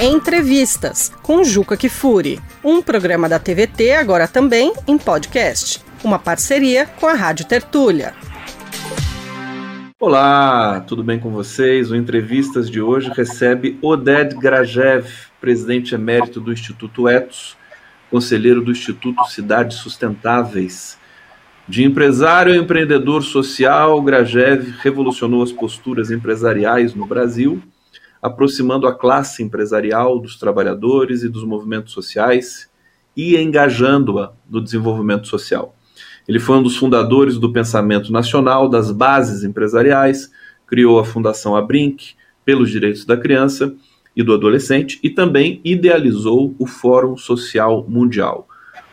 Entrevistas com Juca Kifuri, um programa da TVT agora também em podcast, uma parceria com a Rádio Tertúlia. Olá, tudo bem com vocês? O Entrevistas de hoje recebe Oded Grajev, presidente emérito do Instituto Etos, conselheiro do Instituto Cidades Sustentáveis. De empresário a empreendedor social, Grajev revolucionou as posturas empresariais no Brasil aproximando a classe empresarial dos trabalhadores e dos movimentos sociais e engajando-a no desenvolvimento social. Ele foi um dos fundadores do pensamento nacional das bases empresariais, criou a Fundação Abrinq pelos direitos da criança e do adolescente e também idealizou o Fórum Social Mundial.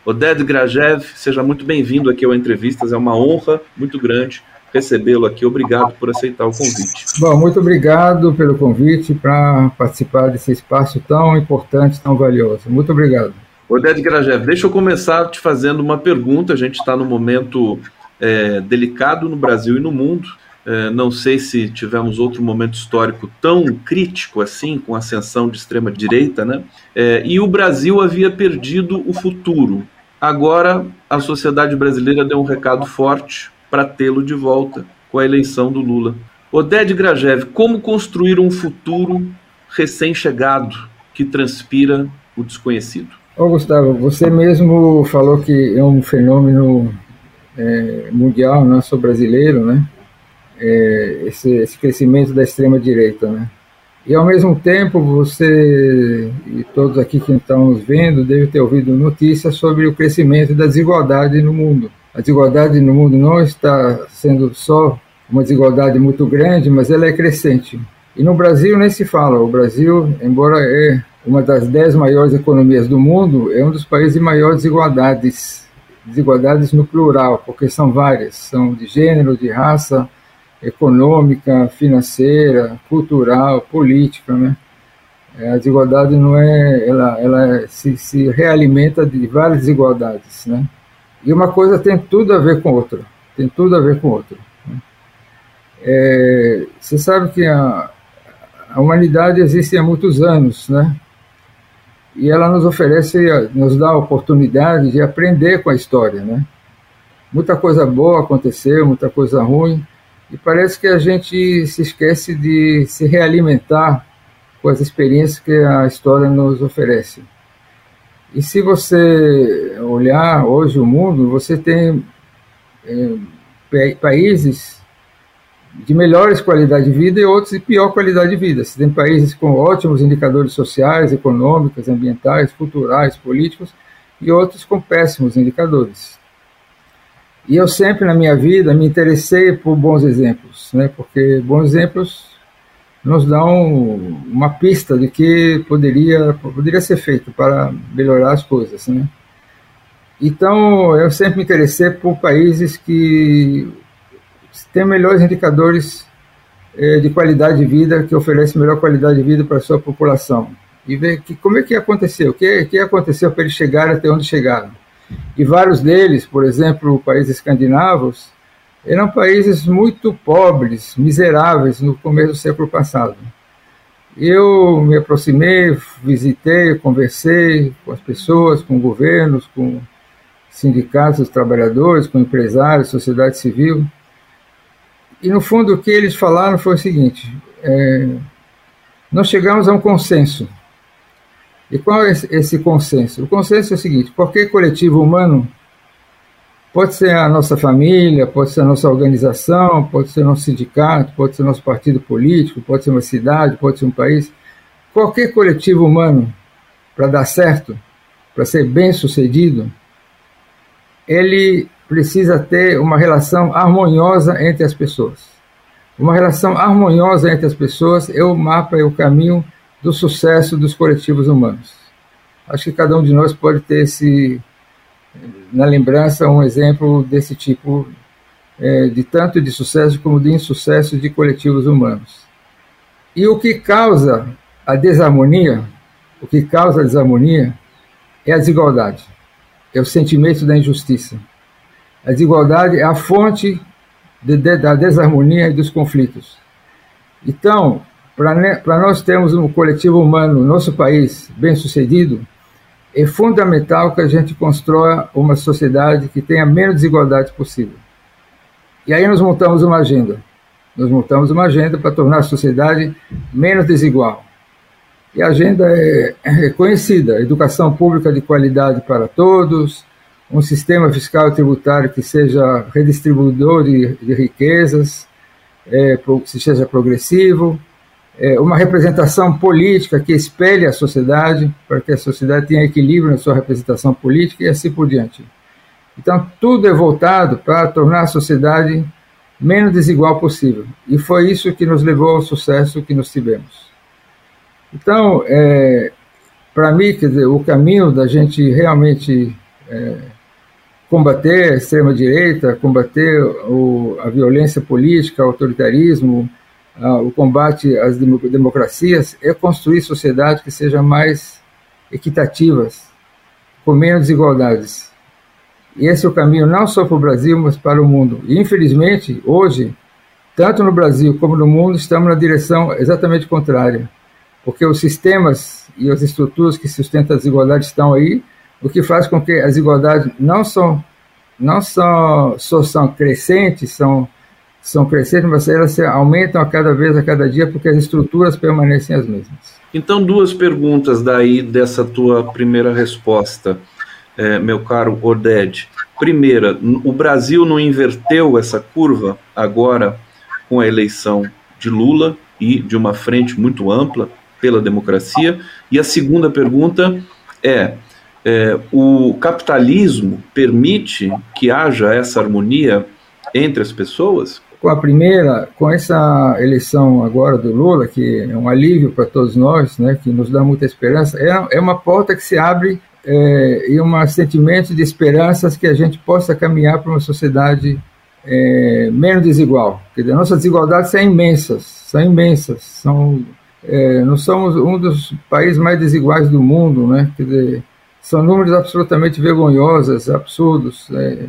Oded Grajev, seja muito bem-vindo aqui ao Entrevistas, é uma honra muito grande recebê-lo aqui. Obrigado por aceitar o convite. Bom, muito obrigado pelo convite para participar desse espaço tão importante, tão valioso. Muito obrigado. Oded Grajev, deixa eu começar te fazendo uma pergunta. A gente está num momento é, delicado no Brasil e no mundo. É, não sei se tivemos outro momento histórico tão crítico assim, com a ascensão de extrema-direita, né? É, e o Brasil havia perdido o futuro. Agora, a sociedade brasileira deu um recado forte para tê-lo de volta com a eleição do Lula. Oded Grajev, como construir um futuro recém-chegado que transpira o desconhecido? Ô Gustavo, você mesmo falou que é um fenômeno é, mundial, não é só brasileiro, né? É, esse, esse, crescimento da extrema direita, né? E ao mesmo tempo você e todos aqui que estão nos vendo devem ter ouvido notícias sobre o crescimento da desigualdade no mundo. A desigualdade no mundo não está sendo só uma desigualdade muito grande, mas ela é crescente. E no Brasil nem se fala. O Brasil, embora é uma das dez maiores economias do mundo, é um dos países de maiores desigualdades. Desigualdades no plural, porque são várias. São de gênero, de raça, econômica, financeira, cultural, política, né? A desigualdade não é, ela, ela se, se realimenta de várias desigualdades, né? E uma coisa tem tudo a ver com outra. Tem tudo a ver com outra. Né? É, você sabe que a, a humanidade existe há muitos anos, né? E ela nos oferece, nos dá a oportunidade de aprender com a história, né? Muita coisa boa aconteceu, muita coisa ruim, e parece que a gente se esquece de se realimentar com as experiências que a história nos oferece. E se você olhar hoje o mundo, você tem é, países de melhores qualidade de vida e outros de pior qualidade de vida. Você tem países com ótimos indicadores sociais, econômicos, ambientais, culturais, políticos e outros com péssimos indicadores. E eu sempre na minha vida me interessei por bons exemplos, né? Porque bons exemplos nos dão uma pista de que poderia, poderia ser feito para melhorar as coisas. Né? Então, eu sempre me interessei por países que têm melhores indicadores eh, de qualidade de vida, que oferecem melhor qualidade de vida para a sua população. E ver que, como é que aconteceu, o que, que aconteceu para eles chegarem até onde chegaram. E vários deles, por exemplo, países escandinavos, eram países muito pobres, miseráveis no começo do século passado. Eu me aproximei, visitei, conversei com as pessoas, com governos, com sindicatos trabalhadores, com empresários, sociedade civil. E no fundo o que eles falaram foi o seguinte: é, nós chegamos a um consenso. E qual é esse consenso? O consenso é o seguinte: qualquer coletivo humano Pode ser a nossa família, pode ser a nossa organização, pode ser nosso sindicato, pode ser nosso partido político, pode ser uma cidade, pode ser um país. Qualquer coletivo humano, para dar certo, para ser bem sucedido, ele precisa ter uma relação harmoniosa entre as pessoas. Uma relação harmoniosa entre as pessoas é o mapa, é o caminho do sucesso dos coletivos humanos. Acho que cada um de nós pode ter esse na lembrança um exemplo desse tipo é, de tanto de sucesso como de insucesso de coletivos humanos. E o que causa a desarmonia, o que causa a desarmonia é a desigualdade, é o sentimento da injustiça. A desigualdade é a fonte de, de, da desarmonia e dos conflitos. Então, para nós termos um coletivo humano no nosso país bem sucedido, é fundamental que a gente construa uma sociedade que tenha menos desigualdade possível. E aí nós montamos uma agenda. Nós montamos uma agenda para tornar a sociedade menos desigual. E a agenda é, é conhecida: educação pública de qualidade para todos, um sistema fiscal e tributário que seja redistribuidor de, de riquezas, é, que seja progressivo, é, uma representação política que espelhe a sociedade, para que a sociedade tenha equilíbrio na sua representação política e assim por diante. Então, tudo é voltado para tornar a sociedade menos desigual possível. E foi isso que nos levou ao sucesso que nós tivemos. Então, é, para mim, dizer, o caminho da gente realmente é, combater a extrema-direita, combater o, a violência política, o autoritarismo, o combate às democracias, é construir sociedades que sejam mais equitativas, com menos desigualdades. E esse é o caminho não só para o Brasil, mas para o mundo. E, infelizmente, hoje, tanto no Brasil como no mundo, estamos na direção exatamente contrária porque os sistemas e as estruturas que sustentam as desigualdades estão aí, o que faz com que as desigualdades não são não só, só são crescentes, são são crescentes, mas elas aumentam a cada vez, a cada dia, porque as estruturas permanecem as mesmas. Então, duas perguntas daí dessa tua primeira resposta, é, meu caro Oded. Primeira, o Brasil não inverteu essa curva agora com a eleição de Lula e de uma frente muito ampla pela democracia? E a segunda pergunta é, é o capitalismo permite que haja essa harmonia entre as pessoas? Com a primeira, com essa eleição agora do Lula, que é um alívio para todos nós, né, que nos dá muita esperança, é, é uma porta que se abre é, e um sentimento de esperanças que a gente possa caminhar para uma sociedade é, menos desigual. Quer dizer, nossas desigualdades são imensas, são imensas, são é, nós somos um dos países mais desiguais do mundo, né? Quer dizer, são números absolutamente vergonhosos, absurdos. É,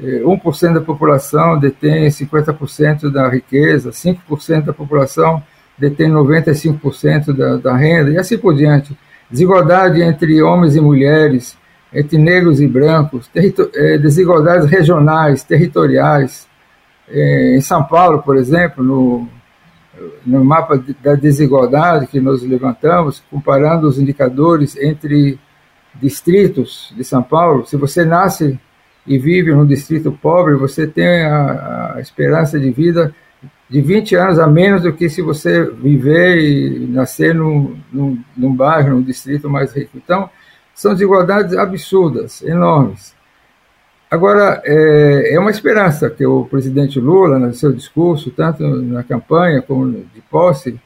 1% da população detém 50% da riqueza, 5% da população detém 95% da, da renda, e assim por diante. Desigualdade entre homens e mulheres, entre negros e brancos, é, desigualdades regionais, territoriais. É, em São Paulo, por exemplo, no, no mapa da desigualdade que nós levantamos, comparando os indicadores entre distritos de São Paulo, se você nasce e vive num distrito pobre, você tem a, a esperança de vida de 20 anos a menos do que se você viver e nascer num, num, num bairro, num distrito mais rico. Então, são desigualdades absurdas, enormes. Agora, é, é, uma esperança que o presidente Lula, no seu discurso, tanto na campanha como de posse,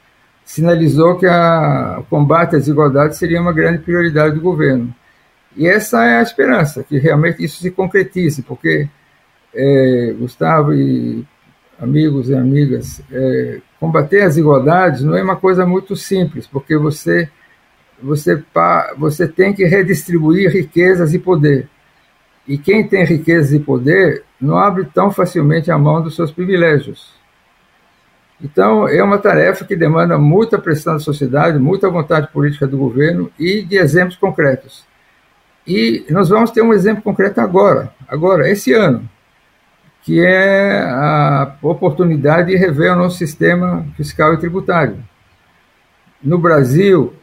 sinalizou que a, o combate às desigualdades seria uma grande prioridade do governo. E essa é a esperança, que realmente isso se concretize, porque, é, Gustavo e amigos e amigas, é, combater as desigualdades não é uma coisa muito simples, porque você, você, você tem que redistribuir riquezas e poder. E quem tem riqueza e poder não abre tão facilmente a mão dos seus privilégios. Então, é uma tarefa que demanda muita pressão da sociedade, muita vontade política do governo e de exemplos concretos. E nós vamos ter um exemplo concreto agora, agora, esse ano, que é a oportunidade de rever o nosso sistema fiscal e tributário. No Brasil,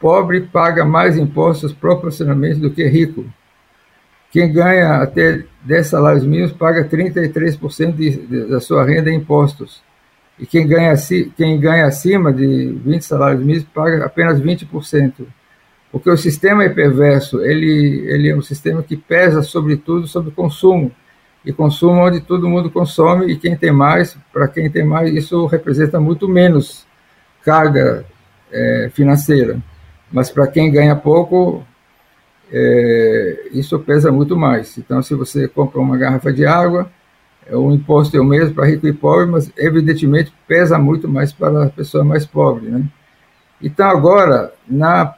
pobre paga mais impostos proporcionalmente do que rico. Quem ganha até 10 salários mínimos paga 33% de, de, da sua renda em impostos. E quem ganha, quem ganha acima de 20 salários mínimos paga apenas 20%. Porque o sistema é perverso, ele, ele é um sistema que pesa, sobretudo, sobre o consumo. E consumo onde todo mundo consome, e quem tem mais, para quem tem mais, isso representa muito menos carga é, financeira. Mas para quem ganha pouco, é, isso pesa muito mais. Então, se você compra uma garrafa de água, é, o imposto é o mesmo para rico e pobre, mas evidentemente pesa muito mais para a pessoa mais pobre. Né? Então, agora, na,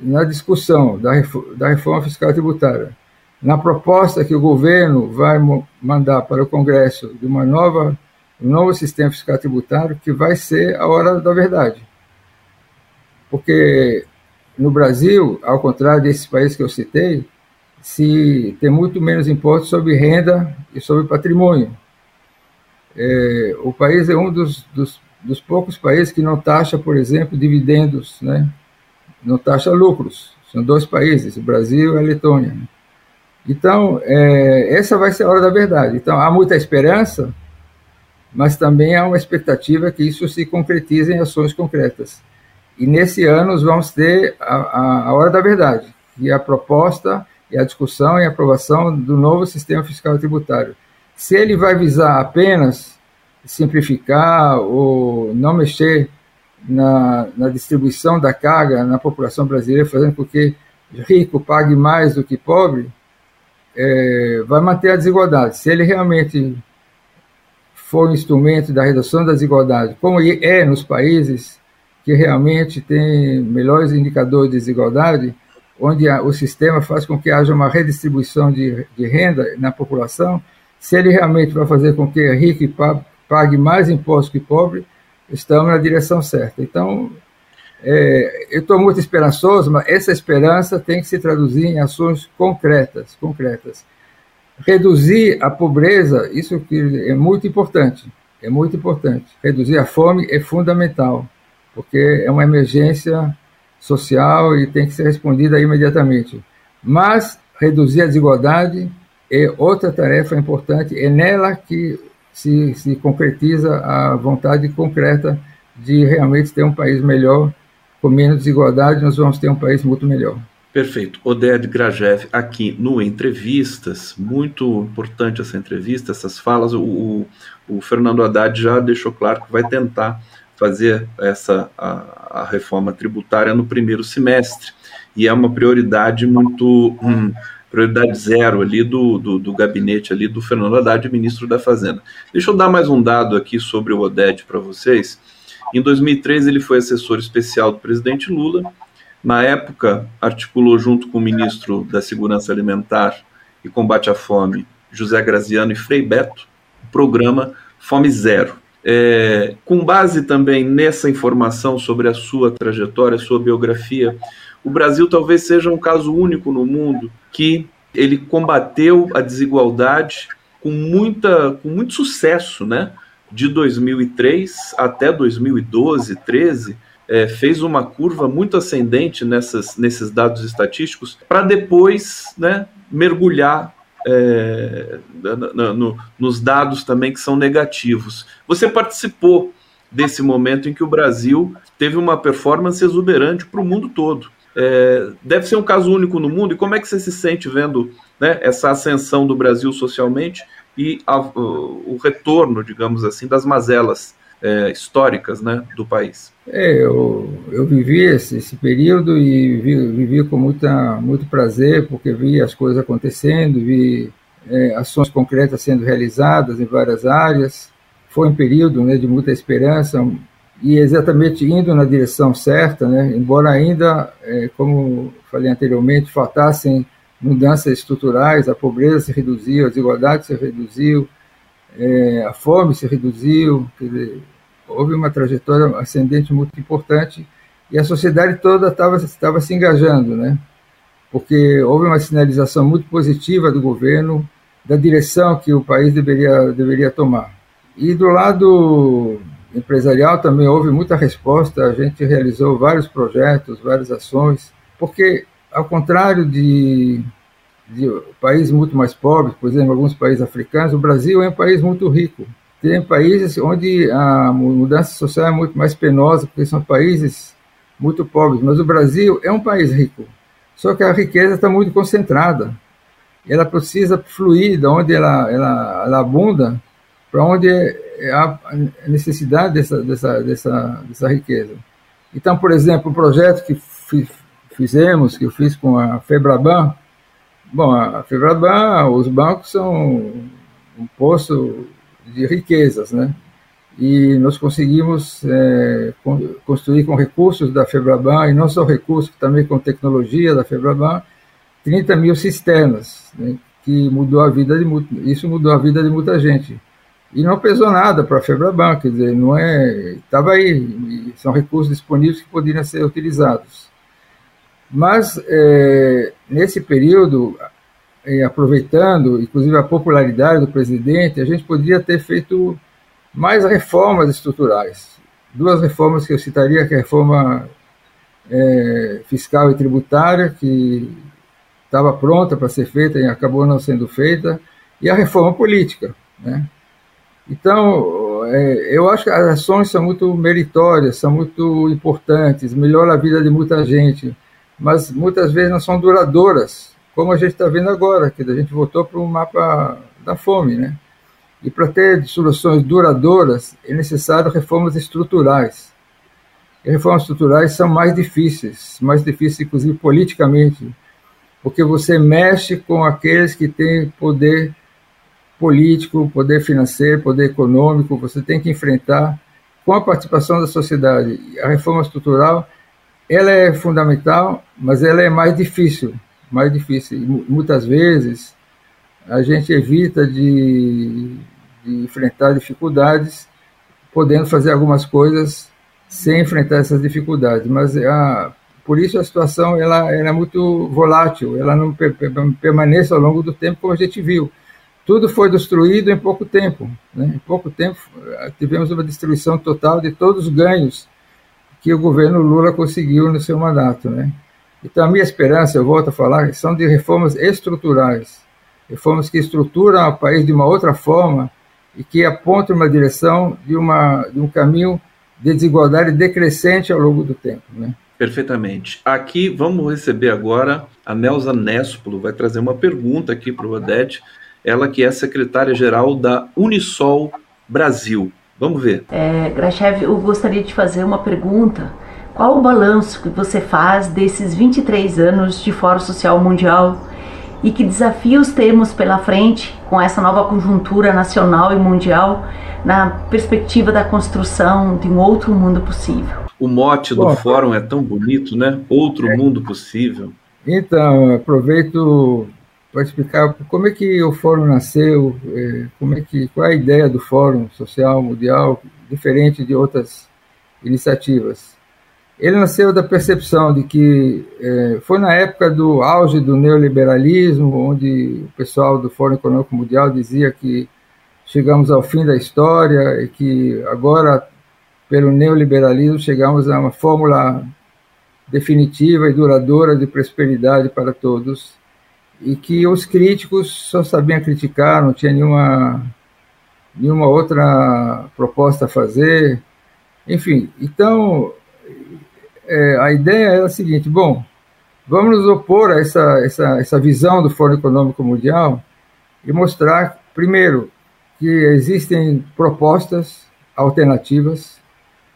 na discussão da, da reforma fiscal tributária, na proposta que o governo vai mandar para o Congresso de uma nova um novo sistema fiscal tributário que vai ser a hora da verdade. Porque no Brasil, ao contrário desses países que eu citei, se tem muito menos impostos sobre renda e sobre patrimônio. É, o país é um dos, dos, dos, poucos países que não taxa, por exemplo, dividendos, né? Não taxa lucros. São dois países, o Brasil e a Letônia. Então, é, essa vai ser a hora da verdade. Então, há muita esperança, mas também há uma expectativa que isso se concretize em ações concretas. E nesse ano nós vamos ter a, a, hora da verdade, que é a proposta e a discussão e a aprovação do novo sistema fiscal tributário. Se ele vai visar apenas simplificar ou não mexer na, na distribuição da carga na população brasileira, fazendo com que rico pague mais do que pobre, é, vai manter a desigualdade. Se ele realmente for um instrumento da redução da desigualdade, como é nos países que realmente têm melhores indicadores de desigualdade, onde o sistema faz com que haja uma redistribuição de, de, renda na população, se ele realmente vai fazer com que rico pague mais impostos que pobre, estamos na direção certa. Então, é, eu estou muito esperançoso, mas essa esperança tem que se traduzir em ações concretas, concretas. Reduzir a pobreza, isso que é muito importante, é muito importante. Reduzir a fome é fundamental porque é uma emergência social e tem que ser respondida imediatamente. Mas reduzir a desigualdade é outra tarefa importante, é nela que se, se concretiza a vontade concreta de realmente ter um país melhor, com menos desigualdade, nós vamos ter um país muito melhor. Perfeito. Oded Grajev aqui no Entrevistas, muito importante essa entrevista, essas falas. O, o, o Fernando Haddad já deixou claro que vai tentar fazer essa a, a, reforma tributária no primeiro semestre e é uma prioridade muito hum, prioridade zero ali do, do, do, gabinete ali do Fernando Haddad, ministro da Fazenda. Deixa eu dar mais um dado aqui sobre o Oded para vocês. Em 2013 ele foi assessor especial do presidente Lula. Na época articulou junto com o ministro da Segurança Alimentar e Combate à Fome, José Graziano e Frei Beto, o programa Fome Zero é, com base também nessa informação sobre a sua trajetória, sua biografia, o Brasil talvez seja um caso único no mundo que ele combateu a desigualdade com, muita, com muito sucesso, né? De 2003 até 2012, 13, é, fez uma curva muito ascendente nessas, nesses dados estatísticos, para depois né, mergulhar é, no, no, nos dados também que são negativos. Você participou desse momento em que o Brasil teve uma performance exuberante para o mundo todo. É, deve ser um caso único no mundo. E como é que você se sente vendo né, essa ascensão do Brasil socialmente e a, o, o retorno, digamos assim, das mazelas é, históricas né, do país. É, eu, eu vivi esse, esse período e vivi, vivi, com muita, muito prazer, porque vi as coisas acontecendo, vi é, ações concretas sendo realizadas em várias áreas. Foi um período né, de muita esperança e exatamente indo na direção certa, né, embora ainda, é, como falei anteriormente, faltassem mudanças estruturais, a pobreza se reduziu, a desigualdade se reduziu, é, a fome se reduziu, dizer, houve uma trajetória ascendente muito importante e a sociedade toda estava se engajando, né? porque houve uma sinalização muito positiva do governo da direção que o país deveria, deveria tomar. E do lado empresarial também houve muita resposta, a gente realizou vários projetos, várias ações, porque, ao contrário de de países muito mais pobres, por exemplo, alguns países africanos, o Brasil é um país muito rico. Tem países onde a mudança social é muito mais penosa, porque são países muito pobres, mas o Brasil é um país rico. Só que a riqueza está muito concentrada. Ela precisa fluir de onde ela, ela, ela abunda para onde é a necessidade dessa, dessa, dessa, dessa riqueza. Então, por exemplo, o projeto que fizemos, que eu fiz com a FEBRABAN, Bom, a Febraban, os bancos são um poço de riquezas, né? E nós conseguimos é, construir com recursos da Febraban, e não só recursos, também com tecnologia da Febraban, 30 mil cisternas, né? que mudou a vida de isso mudou a vida de muita gente. E não pesou nada para a Febraban, quer dizer, não é. Estava aí, são recursos disponíveis que poderiam ser utilizados. Mas, é, nesse período, é, aproveitando, inclusive, a popularidade do presidente, a gente poderia ter feito mais reformas estruturais. Duas reformas que eu citaria, que é a reforma é, fiscal e tributária, que estava pronta para ser feita e acabou não sendo feita, e a reforma política. Né? Então, é, eu acho que as ações são muito meritórias, são muito importantes, melhoram a vida de muita gente, mas muitas vezes não são duradouras, como a gente está vendo agora, que a gente voltou para o mapa da fome, né? E para ter soluções duradouras é necessário reformas estruturais. E reformas estruturais são mais difíceis, mais difíceis inclusive politicamente, porque você mexe com aqueles que têm poder político, poder financeiro, poder econômico, você tem que enfrentar com a participação da sociedade. A reforma estrutural, ela é fundamental, mas ela é mais difícil, mais difícil. Muitas vezes a gente evita de, de enfrentar dificuldades, podendo fazer algumas coisas sem enfrentar essas dificuldades. Mas a, por isso a situação ela, ela é muito volátil, ela não permanece ao longo do tempo como a gente viu tudo foi destruído em pouco tempo. Né? Em pouco tempo tivemos uma destruição total de todos os ganhos que o governo Lula conseguiu no seu mandato. Né? Então, a minha esperança, eu volto a falar, são de reformas estruturais, reformas que estruturam o país de uma outra forma e que apontam uma direção de, uma, de um caminho de desigualdade decrescente ao longo do tempo. Né? Perfeitamente. Aqui vamos receber agora a Nelza Nespolo, vai trazer uma pergunta aqui para o Odete ela que é secretária-geral da Unisol Brasil. Vamos ver. É, Grachev, eu gostaria de fazer uma pergunta. Qual o balanço que você faz desses 23 anos de Fórum Social Mundial e que desafios temos pela frente com essa nova conjuntura nacional e mundial na perspectiva da construção de um outro mundo possível? O mote do Bom, fórum é tão bonito, né? Outro é. mundo possível. Então, aproveito para explicar como é que o fórum nasceu, é, como é que qual é a ideia do Fórum Social Mundial, diferente de outras iniciativas. Ele nasceu da percepção de que é, foi na época do auge do neoliberalismo, onde o pessoal do Fórum Econômico Mundial dizia que chegamos ao fim da história e que agora, pelo neoliberalismo, chegamos a uma fórmula definitiva e duradoura de prosperidade para todos e que os críticos só sabiam criticar, não tinha nenhuma, nenhuma outra proposta a fazer. Enfim, então é, a ideia era a seguinte: bom, vamos nos opor a essa, essa, essa visão do Fórum Econômico Mundial e mostrar, primeiro, que existem propostas alternativas,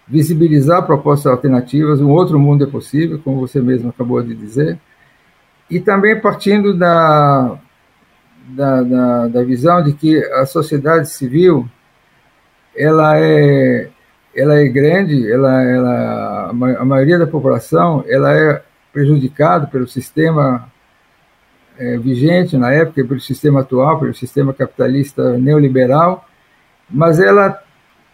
visibilizar propostas alternativas, um outro mundo é possível, como você mesmo acabou de dizer e também partindo da, da, da, da, visão de que a sociedade civil ela é, ela é grande, ela, ela, a maioria da população ela é prejudicada pelo sistema é, vigente na época, pelo sistema atual, pelo sistema capitalista neoliberal, mas ela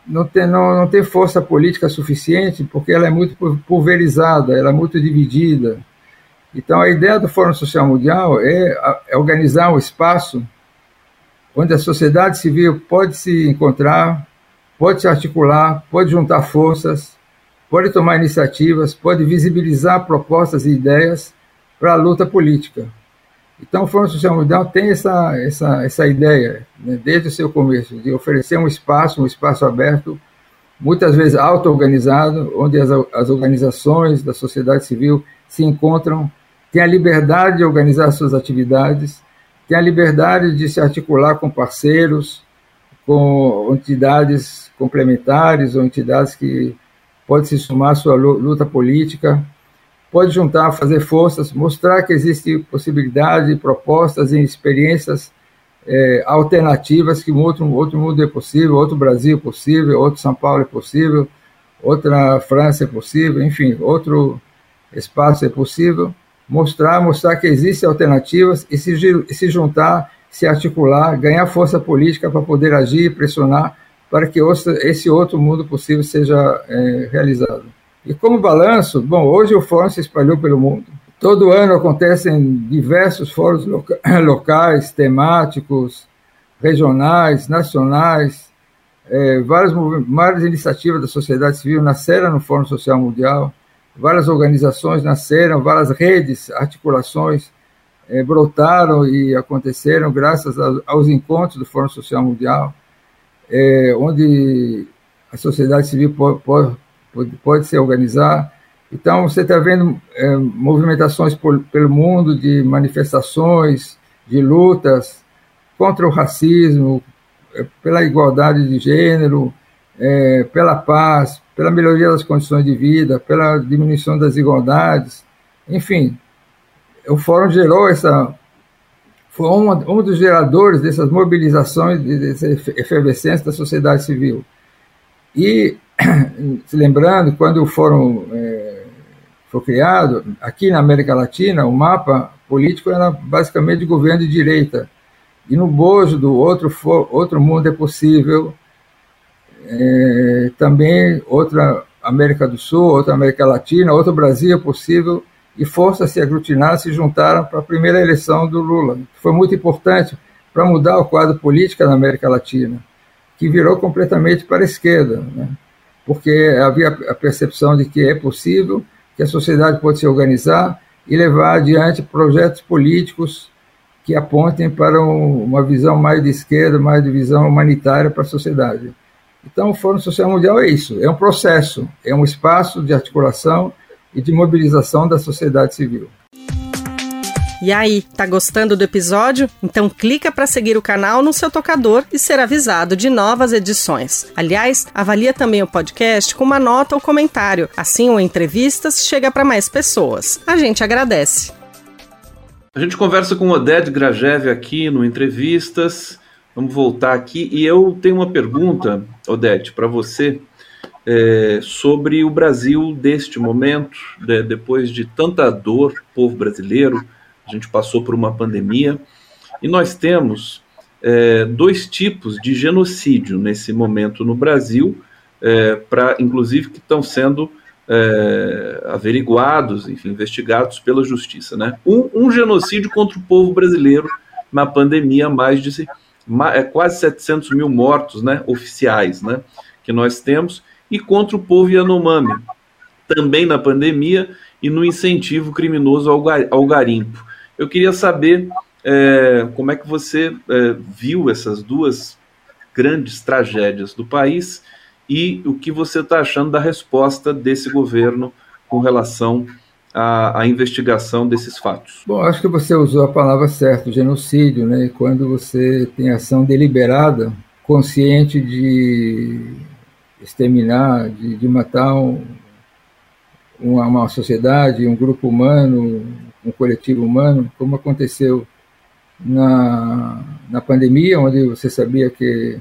não tem, não, não tem força política suficiente porque ela é muito pulverizada, ela é muito dividida, então, a ideia do Fórum Social Mundial é, é organizar um espaço onde a sociedade civil pode se encontrar, pode se articular, pode juntar forças, pode tomar iniciativas, pode visibilizar propostas e ideias para a luta política. Então, o Fórum Social Mundial tem essa, essa, essa ideia, né, desde o seu começo, de oferecer um espaço, um espaço aberto, muitas vezes auto-organizado, onde as, as organizações da sociedade civil se encontram tem a liberdade de organizar suas atividades, tem a liberdade de se articular com parceiros, com entidades complementares ou entidades que podem se somar à sua luta política, pode juntar, fazer forças, mostrar que existe possibilidade, propostas e experiências é, alternativas, que um outro, outro mundo é possível, outro Brasil é possível, outro São Paulo é possível, outra França é possível, enfim, outro espaço é possível mostrar, mostrar que existem alternativas e se, se juntar se articular, ganhar força política para poder agir e pressionar para que esse outro mundo possível seja é, realizado. E como balanço, bom, hoje o fórum se espalhou pelo mundo. Todo ano acontecem diversos fóruns loca locais, temáticos, regionais, nacionais, é, várias, várias iniciativas da sociedade civil nasceram no Fórum Social Mundial, várias organizações nasceram, várias redes, articulações é, brotaram e aconteceram graças aos encontros do Fórum Social Mundial, é, onde a sociedade civil pode, pode, pode se organizar. Então, você está vendo é, movimentações por, pelo mundo de manifestações, de lutas contra o racismo, pela igualdade de gênero, é, pela paz, pela melhoria das condições de vida, pela diminuição das desigualdades, enfim, o fórum gerou essa foi um, dos geradores dessas mobilizações, dessa efervescência da sociedade civil. E, se lembrando, quando o fórum é, foi criado, aqui na América Latina, o mapa político era basicamente de governo de direita. E no bojo do outro, outro mundo é possível, é, também outra América do Sul, outra América Latina, outro Brasil é possível, e forças se aglutinaram, se juntaram para a primeira eleição do Lula, que foi muito importante para mudar o quadro político na América Latina, que virou completamente para a esquerda, né? porque havia a percepção de que é possível, que a sociedade pode se organizar e levar adiante projetos políticos que apontem para um, uma visão mais de esquerda, mais de visão humanitária para a sociedade. Então, o Fórum Social Mundial é isso, é um processo, é um espaço de articulação e de mobilização da sociedade civil. E aí, tá gostando do episódio? Então clica para seguir o canal no seu tocador e ser avisado de novas edições. Aliás, avalia também o podcast com uma nota ou comentário. Assim, o Entrevistas chega para mais pessoas. A gente agradece. A gente conversa com Oded Grajev aqui no Entrevistas. Vamos voltar aqui e eu tenho uma pergunta, Odete, para você é, sobre o Brasil deste momento, de, depois de tanta dor, povo brasileiro, a gente passou por uma pandemia e nós temos é, dois tipos de genocídio nesse momento no Brasil, é, para inclusive que estão sendo é, averiguados, enfim, investigados pela justiça, né? Um, um genocídio contra o povo brasileiro na pandemia, mais de quase 700 mil mortos né, oficiais né, que nós temos, e contra o povo Yanomami, também na pandemia e no incentivo criminoso ao, garimpo. Eu queria saber é, como é que você é, viu essas duas grandes tragédias do país e o que você está achando da resposta desse governo com relação a, investigação desses fatos? Bom, acho que você usou a palavra certa, genocídio, né? Quando você tem ação deliberada, consciente de exterminar, de, de matar um, uma, uma sociedade, um grupo humano, um coletivo humano, como aconteceu na, na pandemia, onde você sabia que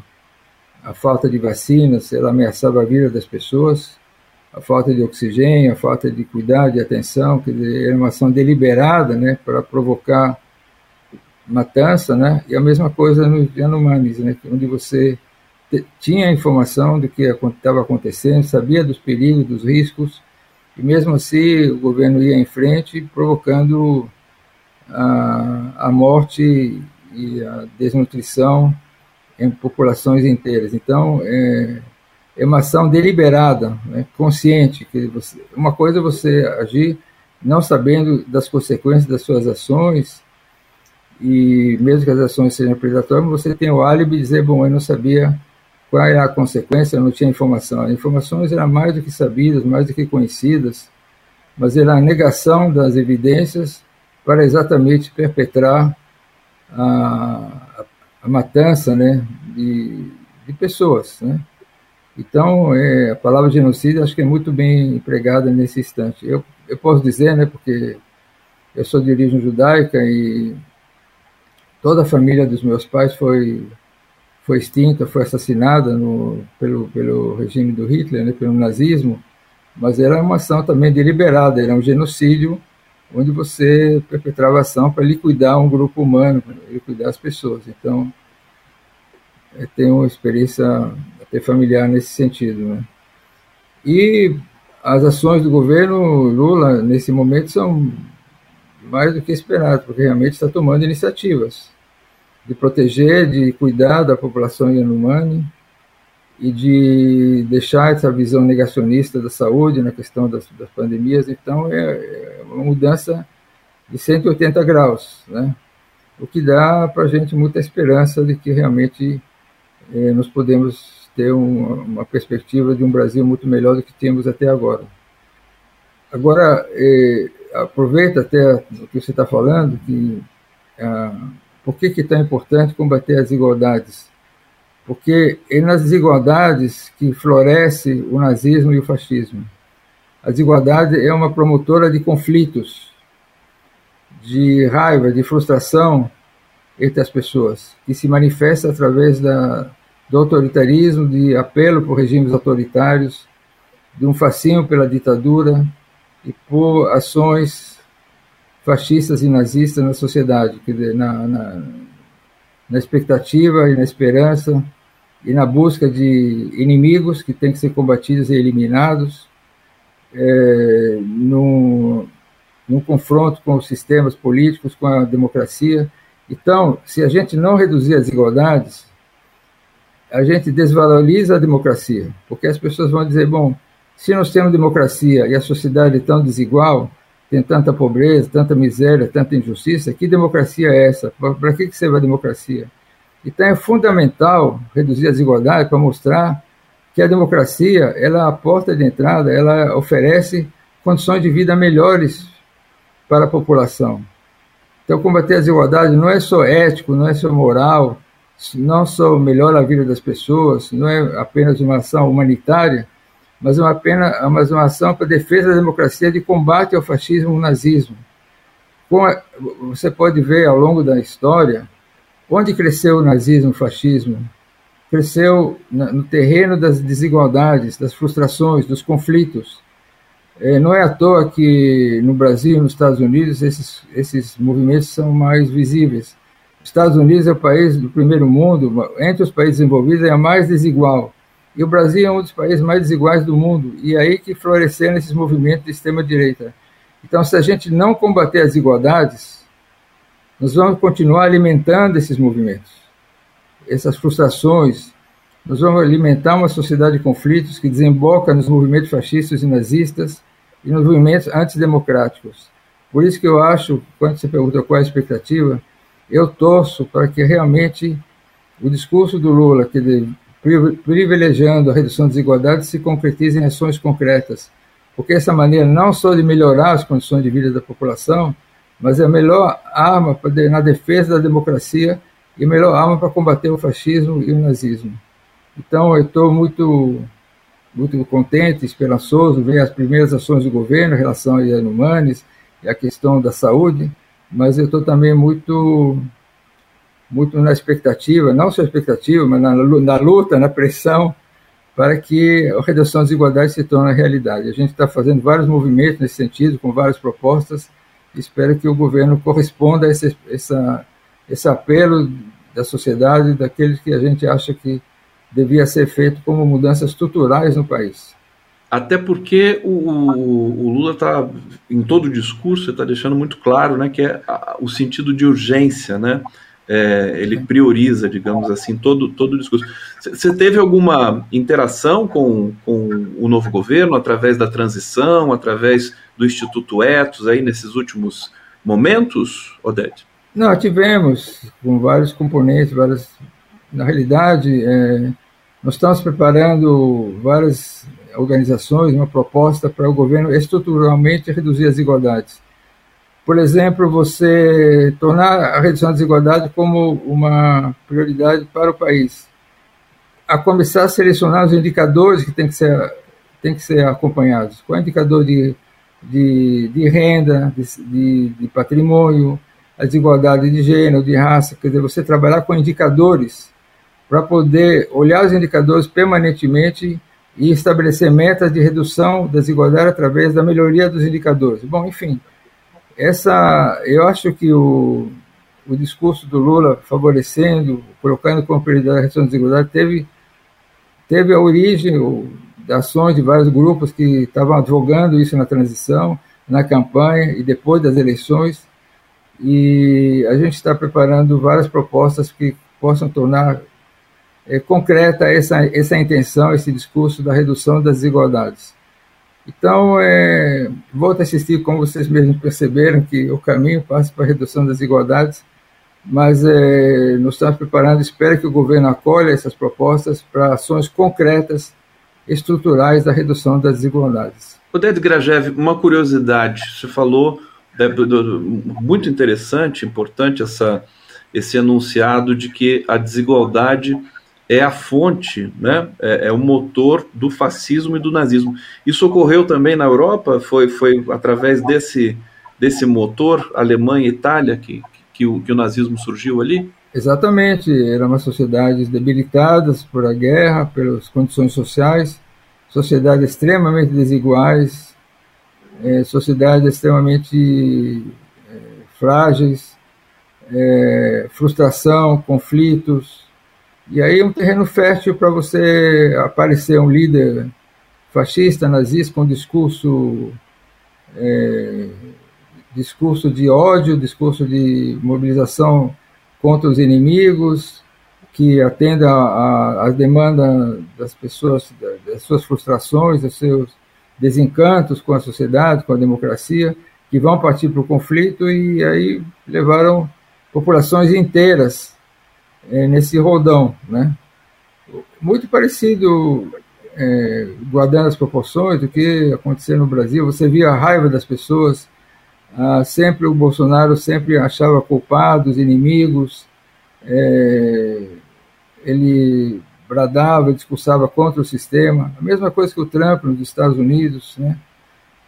a falta de vacinas ameaçava a vida das pessoas, a falta de oxigênio, a falta de cuidado, de atenção, quer dizer, era uma ação deliberada, né, para provocar matança, né, e a mesma coisa no Yanomamis, né, onde você tinha informação do que estava acontecendo, sabia dos perigos, dos riscos, e mesmo assim o governo ia em frente, provocando a, a morte e a desnutrição em populações inteiras. Então, é, é uma ação deliberada, né, consciente. Que você, uma coisa é você agir não sabendo das consequências das suas ações, e mesmo que as ações sejam predatórias, você tem o álibi de dizer, bom, eu não sabia qual era a consequência, eu não tinha informação. As informações eram mais do que sabidas, mais do que conhecidas, mas era a negação das evidências para exatamente perpetrar a, a, a matança né, de, de pessoas, né? Então, é, a palavra genocídio acho que é muito bem empregada nesse instante. Eu, eu posso dizer, né, porque eu sou de origem judaica e toda a família dos meus pais foi foi extinta, foi assassinada no, pelo, pelo regime do Hitler, né, pelo nazismo, mas era uma ação também deliberada, era um genocídio onde você perpetrava ação para liquidar um grupo humano, liquidar as pessoas. Então, é, tenho uma experiência até familiar nesse sentido. Né? E as ações do governo Lula, nesse momento, são mais do que esperadas, porque realmente está tomando iniciativas de proteger, de cuidar da população Yanomami e de deixar essa visão negacionista da saúde na questão das, das pandemias. Então, é, é, uma mudança de 180 graus, né? o que dá para a gente muita esperança de que realmente é, nós podemos ter uma, uma, perspectiva de um Brasil muito melhor do que temos até agora. Agora, é, aproveita até o que você está falando, que ah, por que é tão importante combater as desigualdades? Porque é nas desigualdades que floresce o nazismo e o fascismo. A desigualdade é uma promotora de conflitos, de raiva, de frustração entre as pessoas, que se manifesta através da, do autoritarismo, de apelo por regimes autoritários, de um fascínio pela ditadura e por ações fascistas e nazistas na sociedade, na, na, na expectativa e na esperança e na busca de inimigos que têm que ser combatidos e eliminados, é, no, no confronto com os sistemas políticos, com a democracia. Então, se a gente não reduzir as desigualdades, a gente desvaloriza a democracia, porque as pessoas vão dizer, bom, se nós temos democracia e a sociedade é tão desigual, tem tanta pobreza, tanta miséria, tanta injustiça, que democracia é essa? Para que, que serve a democracia? Então é fundamental reduzir a desigualdade para mostrar que a democracia ela é a porta de entrada, ela oferece condições de vida melhores para a população. Então combater a desigualdade não é só ético, não é só moral, não só melhora a vida das pessoas, não é apenas uma ação humanitária, mas uma, pena, uma ação para defesa da democracia de combate ao fascismo e ao nazismo. A, você pode ver ao longo da história onde cresceu o nazismo o fascismo. Cresceu no terreno das desigualdades, das frustrações, dos conflitos. É, não é à toa que no Brasil e nos Estados Unidos esses, esses movimentos são mais visíveis. Os Estados Unidos é o país do primeiro mundo, entre os países desenvolvidos, é a mais desigual e o Brasil é um dos países mais desiguais do mundo, e é aí que floresceram esses movimentos de extrema-direita. Então, se a gente não combater as desigualdades, nós vamos continuar alimentando esses movimentos, essas frustrações, nós vamos alimentar uma sociedade de conflitos que desemboca nos movimentos fascistas e nazistas e nos movimentos antidemocráticos. Por isso que eu acho, quando você pergunta qual é a expectativa, eu torço para que realmente o discurso do Lula, que privilegiando a redução das desigualdades, se concretiza em ações concretas, porque essa maneira não só de melhorar as condições de vida da população, mas é a melhor arma na defesa da democracia e a melhor arma para combater o fascismo e o nazismo. Então, eu estou muito, muito contente, esperançoso, ver as primeiras ações do governo em relação a Yanumanes e a questão da saúde, mas eu estou também muito muito na expectativa, não só expectativa, mas na, na luta, na pressão, para que a redução das desigualdades se torne realidade. A gente está fazendo vários movimentos nesse sentido, com várias propostas, espero que o governo corresponda a esse, essa, esse apelo da sociedade, daqueles que a gente acha que devia ser feito como mudanças estruturais no país. Até porque o, o, o Lula está, em todo o discurso, está deixando muito claro né, que é o sentido de urgência, né? é, ele prioriza, digamos assim, todo, todo o discurso. Você teve alguma interação com, com o novo governo através da transição, através do Instituto Etos aí nesses últimos momentos, Odete? Não, tivemos com vários componentes, várias. Na realidade, é, nós estamos preparando várias organizações, uma proposta para o governo estruturalmente reduzir as desigualdades por exemplo, você tornar a redução da desigualdade como uma prioridade para o país. A começar a selecionar os indicadores que têm que ser, têm que ser acompanhados. Qual é o indicador de, de, de renda, de, de, patrimônio, a desigualdade de gênero, de raça, quer dizer, você trabalhar com indicadores para poder olhar os indicadores permanentemente e estabelecer metas de redução da desigualdade através da melhoria dos indicadores. Bom, enfim, essa, eu acho que o, o discurso do Lula favorecendo, colocando como prioridade a redução da desigualdade, teve, teve a origem de ações de vários grupos que estavam advogando isso na transição, na campanha e depois das eleições. E a gente está preparando várias propostas que possam tornar é, concreta essa, essa intenção, esse discurso da redução das desigualdades. Então, é, volto a assistir, como vocês mesmos perceberam, que o caminho passa para a redução das desigualdades, mas é, nós estamos preparando, espero que o governo acolha essas propostas para ações concretas, estruturais da redução das desigualdades. Oded Grajev, uma curiosidade, você falou, né, muito interessante, importante essa, esse enunciado de que a desigualdade é a fonte, né, é, é, o motor do fascismo e do nazismo. Isso ocorreu também na Europa? Foi, foi através desse, desse motor, Alemanha e Itália, que, que, o, que o nazismo surgiu ali? Exatamente, eram uma sociedades debilitadas por a guerra, pelas condições sociais, sociedades extremamente desiguais, é, sociedades extremamente é, frágeis, é, frustração, conflitos, e aí um terreno fértil para você aparecer um líder fascista, nazista, com discurso, é, discurso de ódio, discurso de mobilização contra os inimigos, que atenda às demandas das pessoas, das suas frustrações, dos seus desencantos com a sociedade, com a democracia, que vão partir para o conflito e aí levaram populações inteiras é, nesse rodão, né? Muito parecido, é, guardando as proporções do que aconteceu no Brasil. Você via a raiva das pessoas. Ah, sempre o Bolsonaro sempre achava culpados, inimigos. É, ele bradava, discursava contra o sistema. A mesma coisa que o Trump nos Estados Unidos, né?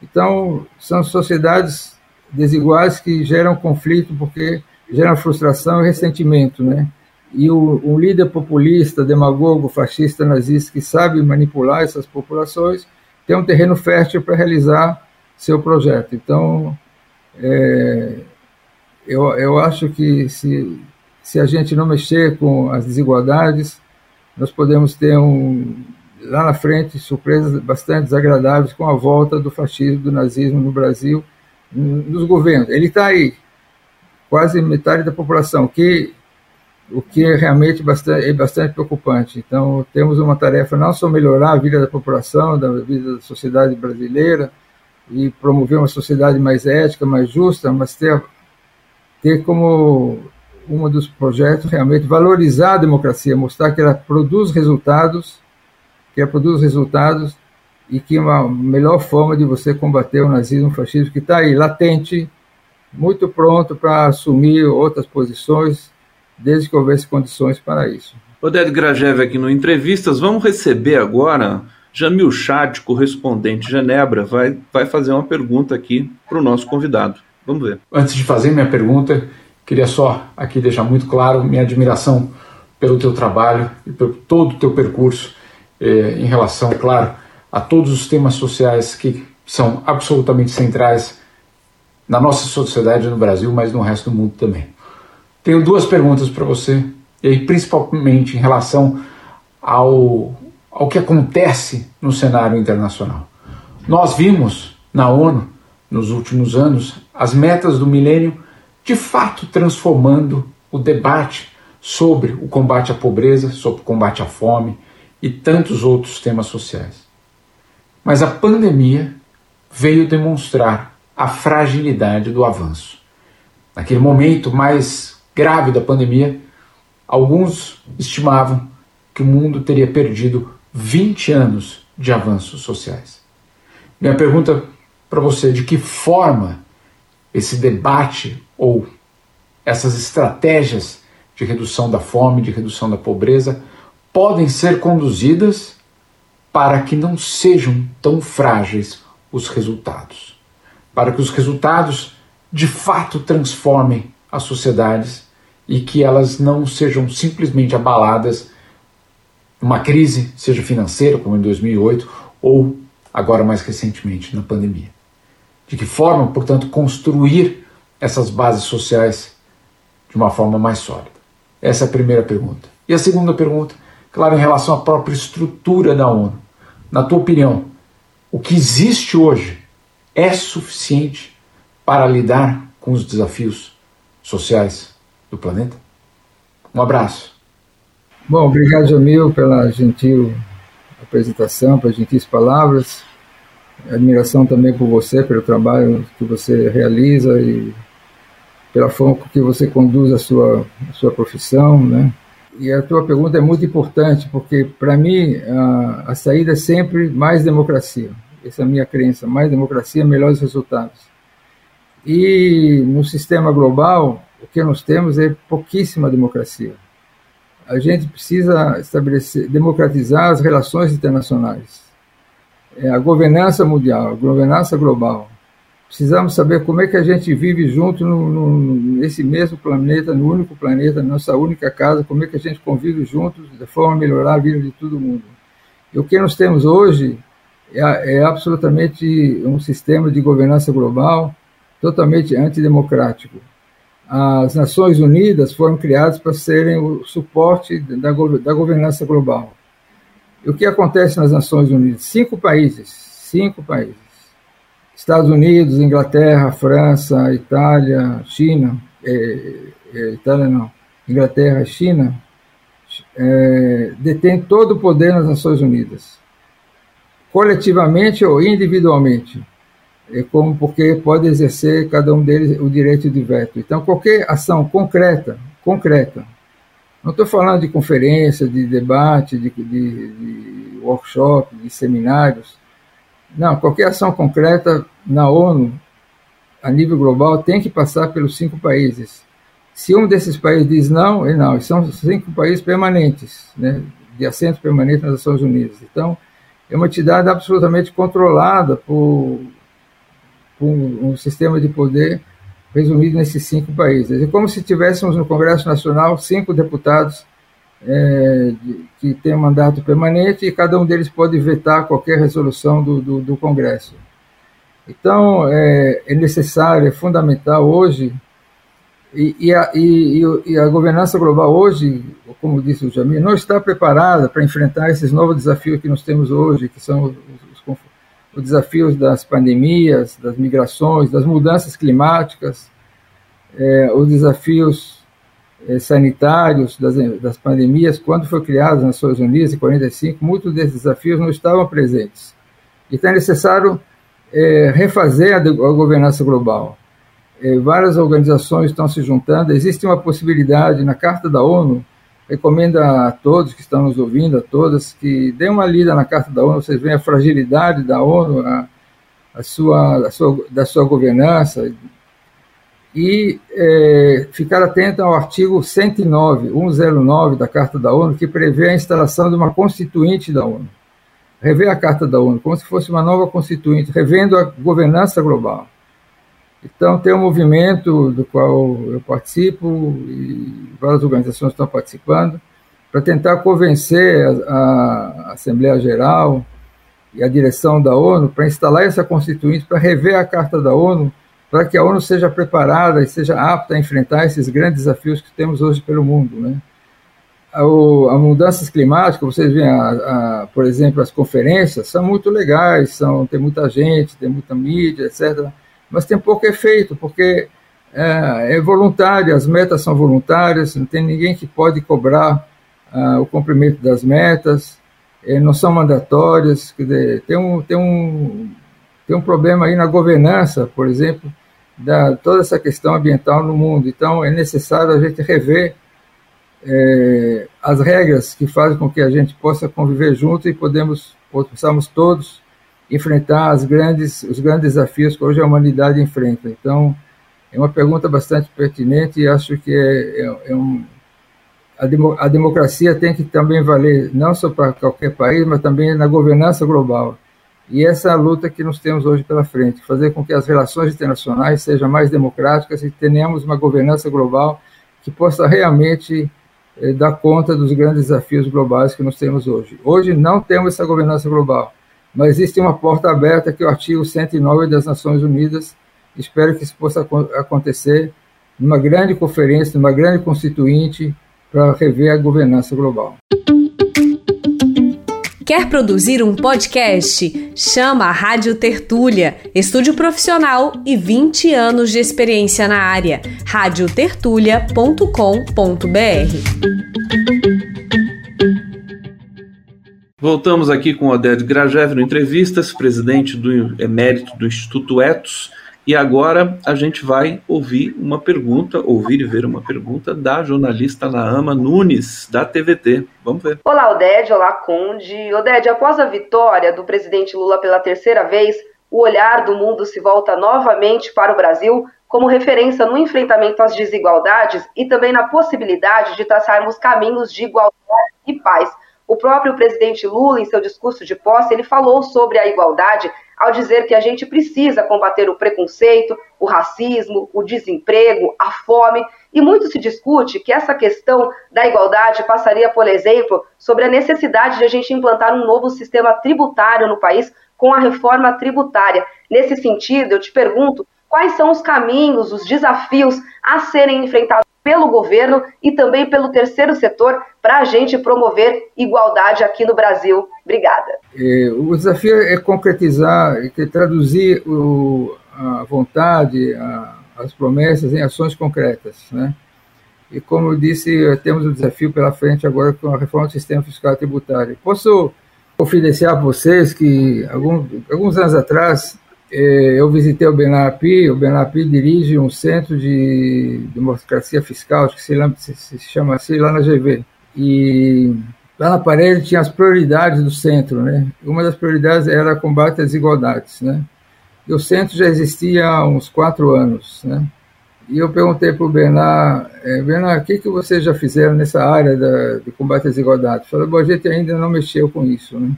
Então, são sociedades desiguais que geram conflito porque geram frustração e ressentimento, né? E o, um líder populista, demagogo, fascista, nazista que sabe manipular essas populações tem um terreno fértil para realizar seu projeto. Então, é, eu, eu acho que se, se a gente não mexer com as desigualdades, nós podemos ter um, lá na frente surpresas bastante desagradáveis com a volta do fascismo, do nazismo no Brasil, nos governos. Ele está aí, quase metade da população, que o que é realmente bastante, é bastante preocupante. Então, temos uma tarefa não só melhorar a vida da população, da vida da sociedade brasileira, e promover uma sociedade mais ética, mais justa, mas ter, ter como um dos projetos realmente valorizar a democracia, mostrar que ela produz resultados, que ela produz resultados e que é uma melhor forma de você combater o nazismo, o fascismo, que está aí, latente, muito pronto para assumir outras posições, desde que houvesse condições para isso. Oded Grajev aqui no Entrevistas. Vamos receber agora Jamil Chad, correspondente de Genebra, vai, vai fazer uma pergunta aqui para o nosso convidado. Vamos ver. Antes de fazer minha pergunta, queria só aqui deixar muito claro minha admiração pelo teu trabalho e por todo o teu percurso eh, em relação, claro, a todos os temas sociais que são absolutamente centrais na nossa sociedade no Brasil, mas no resto do mundo também. Tenho duas perguntas para você, e principalmente em relação ao, ao que acontece no cenário internacional. Nós vimos na ONU, nos últimos anos, as metas do milênio de fato transformando o debate sobre o combate à pobreza, sobre o combate à fome e tantos outros temas sociais. Mas a pandemia veio demonstrar a fragilidade do avanço. Naquele momento mais grave da pandemia, alguns estimavam que o mundo teria perdido 20 anos de avanços sociais. Minha pergunta para você: de que forma esse debate ou essas estratégias de redução da fome, de redução da pobreza, podem ser conduzidas para que não sejam tão frágeis os resultados, para que os resultados de fato transformem as sociedades e que elas não sejam simplesmente abaladas uma crise, seja financeira, como em 2008, ou agora mais recentemente na pandemia. De que forma, portanto, construir essas bases sociais de uma forma mais sólida? Essa é a primeira pergunta. E a segunda pergunta, claro, em relação à própria estrutura da ONU. Na tua opinião, o que existe hoje é suficiente para lidar com os desafios sociais do planeta? Um abraço. Bom, obrigado, Jamil, pela gentil apresentação, pelas gentis palavras. Admiração também por você, pelo trabalho que você realiza e pela forma que você conduz a sua, a sua profissão, né? E a tua pergunta é muito importante, porque para mim a, a saída é sempre mais democracia. Essa é a minha crença, mais democracia, melhores resultados. E no sistema global, o que nós temos é pouquíssima democracia. A gente precisa estabelecer, democratizar as relações internacionais, é a governança mundial, a governança global precisamos saber como é que a gente vive junto no, no, nesse mesmo planeta, no único planeta, na nossa única casa, como é que a gente convive juntos de forma a melhorar a vida de todo mundo. E o que nós temos hoje é, é absolutamente um sistema de governança global totalmente antidemocrático. As Nações Unidas foram criadas para serem o suporte da, da governança global. E o que acontece nas Nações Unidas? Cinco países, cinco países Estados Unidos, Inglaterra, França, Itália, China, é, é, Itália não, Inglaterra, China, é, detém todo o poder nas Nações Unidas, coletivamente ou individualmente, como porque pode exercer cada um deles o direito de veto. Então, qualquer ação concreta, concreta, não estou falando de conferência, de debate, de, de, de workshop, de seminários, não, qualquer ação concreta na ONU, a nível global, tem que passar pelos cinco países. Se um desses países diz não, é não. São cinco países permanentes, né, de assento permanente nas Nações Unidas. Então, é uma entidade absolutamente controlada por, por um sistema de poder resumido nesses cinco países. É como se tivéssemos no Congresso Nacional cinco deputados é, que tem um mandato permanente e cada um deles pode vetar qualquer resolução do, do, do Congresso. Então, é, é, necessário, é fundamental hoje, e, e, a, e, e, a, governança global hoje, como disse o Jamil, não está preparada para enfrentar esses novos desafios que nós temos hoje, que são os, os, os desafios das pandemias, das migrações, das mudanças climáticas, é, os desafios eh, sanitários das, das pandemias, quando foi criado nas Nações Unidas, em 45, muitos desses desafios não estavam presentes. Então é necessário é, refazer a, a, governança global. É, várias organizações estão se juntando, existe uma possibilidade na Carta da ONU, recomendo a todos que estão nos ouvindo, a todas, que dêem uma lida na Carta da ONU, vocês veem a fragilidade da ONU, a, a sua, a sua, da sua governança, e é, ficar atento ao artigo 109, 109 da Carta da ONU, que prevê a instalação de uma constituinte da ONU. Rever a Carta da ONU, como se fosse uma nova constituinte, revendo a governança global. Então, tem um movimento do qual eu participo e várias organizações estão participando para tentar convencer a, a Assembleia Geral e a direção da ONU para instalar essa constituinte, para rever a Carta da ONU para que a ONU seja preparada e seja apta a enfrentar esses grandes desafios que temos hoje pelo mundo. Né? A, a mudanças climáticas, vocês veem, a, por exemplo, as conferências são muito legais, são, tem muita gente, tem muita mídia, etc., mas tem pouco efeito, porque é, é voluntário, as metas são voluntárias, não tem ninguém que pode cobrar uh, o cumprimento das metas, é, não são mandatórias, dizer, tem um, tem um, tem um problema aí na governança, por exemplo, da toda essa questão ambiental no mundo. Então, é necessário a gente rever é, as regras que fazem com que a gente possa conviver junto e podemos, possamos todos enfrentar as grandes, os grandes desafios que hoje a humanidade enfrenta. Então, é uma pergunta bastante pertinente e acho que é, é, é um, a, demo, a democracia tem que também valer não só para qualquer país, mas também na governança global. E essa é a luta que nós temos hoje pela frente, fazer com que as relações internacionais sejam mais democráticas e tenhamos uma governança global que possa realmente eh, dar conta dos grandes desafios globais que nós temos hoje. Hoje não temos essa governança global. Mas existe uma porta aberta que é o artigo 109 das Nações Unidas. Espero que isso possa acontecer numa grande conferência, numa grande constituinte, para rever a governança global. Quer produzir um podcast? Chama a Rádio Tertúlia, estúdio profissional e 20 anos de experiência na área. radiotertulia.com.br Voltamos aqui com Oded Grajev no Entrevistas, presidente do emérito do Instituto Etos, e agora a gente vai ouvir uma pergunta, ouvir e ver uma pergunta da jornalista Naama Nunes, da TVT. Vamos ver. Olá, Oded. Olá, Conde. Oded, após a vitória do presidente Lula pela terceira vez, o olhar do mundo se volta novamente para o Brasil como referência no enfrentamento às desigualdades e também na possibilidade de traçarmos caminhos de igualdade e paz. O próprio presidente Lula, em seu discurso de posse, ele falou sobre a igualdade ao dizer que a gente precisa combater o preconceito, o racismo, o desemprego, a fome. E muito se discute que essa questão da igualdade passaria, por exemplo, sobre a necessidade de a gente implantar um novo sistema tributário no país com a reforma tributária. Nesse sentido, eu te pergunto quais são os caminhos, os desafios a serem enfrentados pelo governo e também pelo terceiro setor para a gente promover igualdade aqui no Brasil. Obrigada. É, o desafio é concretizar, é traduzir o, a vontade, a, as promessas em ações concretas, né? E como eu disse, temos um desafio pela frente agora com a reforma do sistema fiscal tributário. Posso confidenciar para vocês que alguns, anos atrás eu visitei o Benapi, o Benapi dirige um centro de democracia fiscal, acho que se, se, chama assim, lá na GV. E lá na parede tinha as prioridades do centro, né? Uma das prioridades era combate às desigualdades, né? E o centro já existia há uns quatro anos, né? E eu perguntei para o Bernard, é, Bernard, o que, que vocês já fizeram nessa área da, de combate às desigualdades? Falei, bom, a gente ainda não mexeu com isso, né?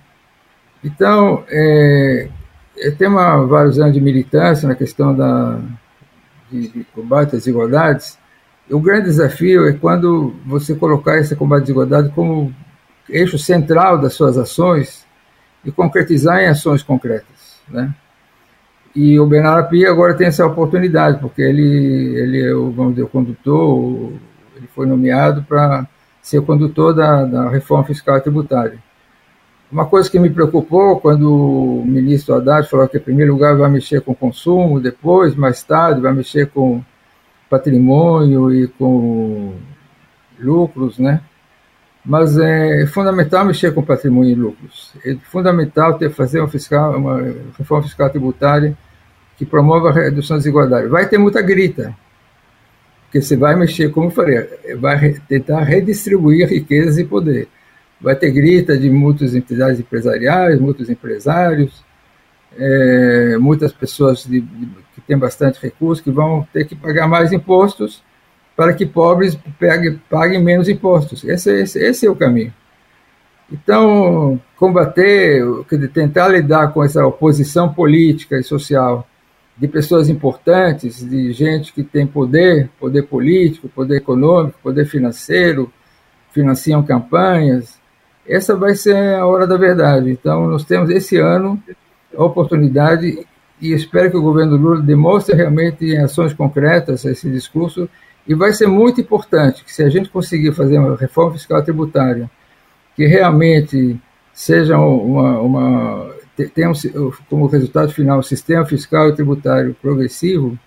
Então, é, eu tenho uma, vários anos de militância na questão da, de, de combate às desigualdades. O grande desafio é quando você colocar esse combate à desigualdade como eixo central das suas ações e concretizar em ações concretas, né? E o Bernardo Pia agora tem essa oportunidade, porque ele, ele é o, vamos dizer, o condutor, ele foi nomeado para ser o condutor da, da reforma fiscal e tributária. Uma coisa que me preocupou quando o ministro Haddad falou que, em primeiro lugar, vai mexer com consumo, depois, mais tarde, vai mexer com patrimônio e com lucros, né? Mas é fundamental mexer com patrimônio e lucros. É fundamental ter fazer uma, fiscal, uma reforma fiscal tributária que promova a redução das desigualdades. Vai ter muita grita, porque você vai mexer, como eu falei, vai tentar redistribuir riquezas e poder vai ter grita de muitas entidades empresariais, muitos empresários, é, muitas pessoas de, de, que têm bastante recursos que vão ter que pagar mais impostos para que pobres peguem, paguem menos impostos. Esse, esse, esse é o caminho. Então, combater, tentar lidar com essa oposição política e social de pessoas importantes, de gente que tem poder, poder político, poder econômico, poder financeiro, financiam campanhas, essa vai ser a hora da verdade. Então, nós temos esse ano a oportunidade e espero que o governo Lula demonstre realmente em ações concretas esse discurso e vai ser muito importante que se a gente conseguir fazer uma reforma fiscal tributária que realmente seja uma, uma um, como resultado final um sistema fiscal e tributário progressivo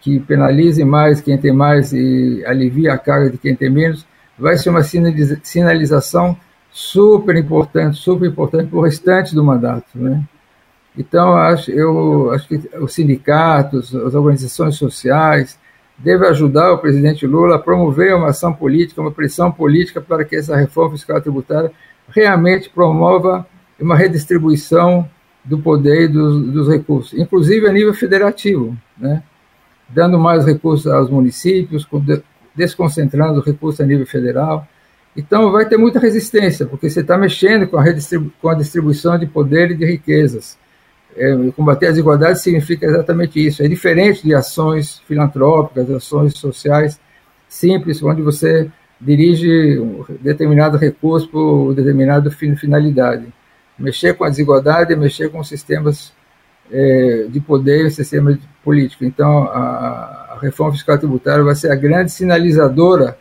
que penalize mais quem tem mais e alivie a carga de quem tem menos, vai ser uma sinalização super importante, super importante para o restante do mandato, né? Então, acho, eu acho que os sindicatos, as organizações sociais devem ajudar o presidente Lula a promover uma ação política, uma pressão política para que essa reforma fiscal tributária realmente promova uma redistribuição do poder e dos, dos recursos, inclusive a nível federativo, né? dando mais recursos aos municípios, desconcentrando recursos a nível federal, então vai ter muita resistência, porque você está mexendo com a, com a, distribuição de poder e de riquezas. É, combater as desigualdades significa exatamente isso. É diferente de ações filantrópicas, ações sociais simples, onde você dirige um determinado recurso para determinada finalidade. mexer com a desigualdade e mexer com sistemas é, de poder e sistema político. Então, a, a reforma fiscal tributária vai ser a grande sinalizadora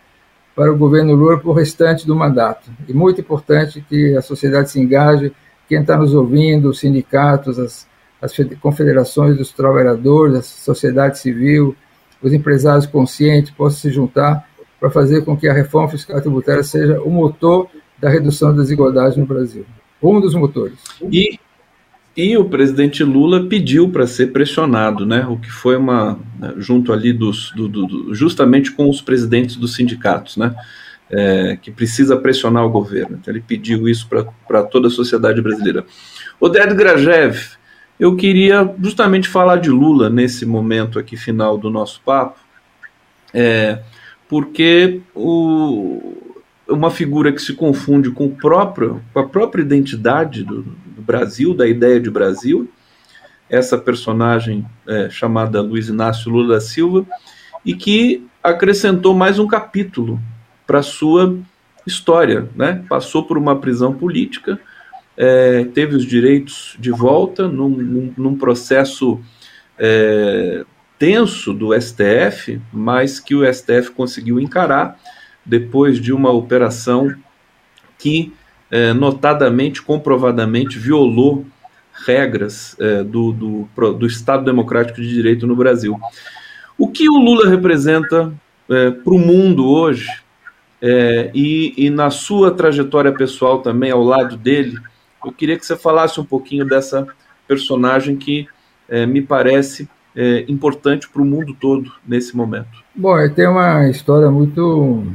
para o governo Lula para o restante do mandato. E muito importante que a sociedade se engaje, quem está nos ouvindo, os sindicatos, as, as confederações dos trabalhadores, a sociedade civil, os empresários conscientes possam se juntar para fazer com que a reforma fiscal tributária seja o motor da redução da desigualdade no Brasil. Um dos motores. E, e o presidente Lula pediu para ser pressionado, né? O que foi uma né, junto ali dos do, do, justamente com os presidentes dos sindicatos, né? É, que precisa pressionar o governo. Então ele pediu isso para toda a sociedade brasileira. Oded Grajev, eu queria justamente falar de Lula nesse momento aqui final do nosso papo, é, porque o, uma figura que se confunde com, o próprio, com a própria identidade do, do Brasil, da ideia de Brasil, essa personagem é, chamada Luiz Inácio Lula da Silva, e que acrescentou mais um capítulo para sua história, né? Passou por uma prisão política, é, teve os direitos de volta num, num, num processo é, tenso do STF, mas que o STF conseguiu encarar depois de uma operação que é, notadamente, comprovadamente, violou regras é, do, do, do, Estado Democrático de Direito no Brasil. O que o Lula representa é, para o mundo hoje, é, e, e, na sua trajetória pessoal também, ao lado dele, eu queria que você falasse um pouquinho dessa personagem que é, me parece é, importante para o mundo todo nesse momento. Bom, ele tem uma história muito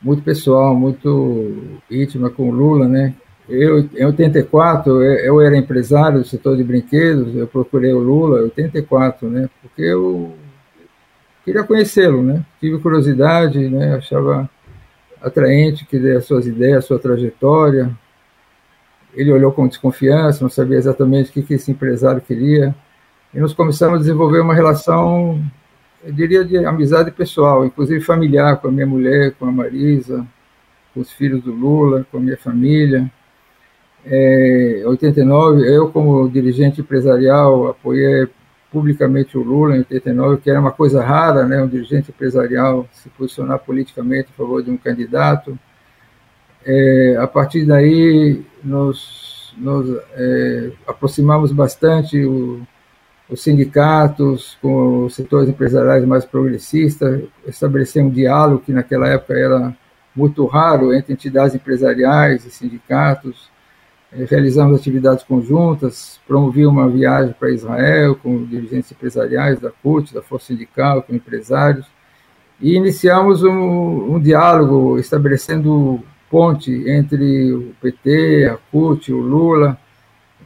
muito pessoal, muito íntima com o Lula, né? Eu, em 84, eu era empresário do setor de brinquedos, eu procurei o Lula em 84, né? Porque eu queria conhecê-lo, né? Tive curiosidade, né? Achava atraente que as suas ideias, a sua trajetória. Ele olhou com desconfiança, não sabia exatamente o que, que esse empresário queria. E nós começamos a desenvolver uma relação eu diria de amizade pessoal, inclusive familiar, com a minha mulher, com a Marisa, com os filhos do Lula, com a minha família. É, 89, eu como dirigente empresarial apoiei publicamente o Lula em 89, que era uma coisa rara, né, um dirigente empresarial se posicionar politicamente a favor de um candidato. É, a partir daí, nós, nós é, aproximamos bastante o, os sindicatos, com os setores empresariais mais progressistas, estabelecer um diálogo que naquela época era muito raro entre entidades empresariais e sindicatos. Eh, realizamos atividades conjuntas, promovi uma viagem para Israel com dirigentes empresariais da CUT, da Força Sindical, com empresários, e iniciamos um, um diálogo estabelecendo ponte entre o PT, a CUT, o Lula,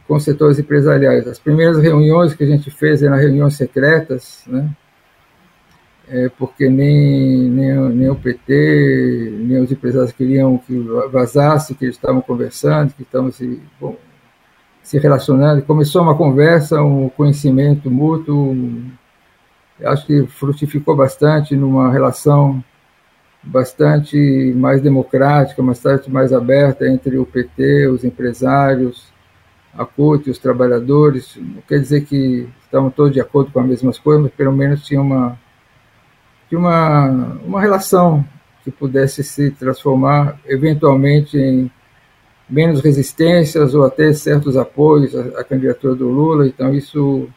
com setores empresariais. As primeiras reuniões que a gente fez eram reuniões secretas, né? É porque nem, nem, nem o PT, nem os empresários queriam que vazasse, que eles estavam conversando, que estavam se, bom, se relacionando. Começou uma conversa, um conhecimento mútuo, acho que frutificou bastante numa relação bastante mais democrática, bastante mais aberta entre o PT, os empresários, a CUT, os trabalhadores, não quer dizer que estavam todos de acordo com as mesmas coisas, mas pelo menos tinha uma, tinha uma, uma relação que pudesse se transformar eventualmente em menos resistências ou até certos apoios à, à candidatura do Lula. Então, isso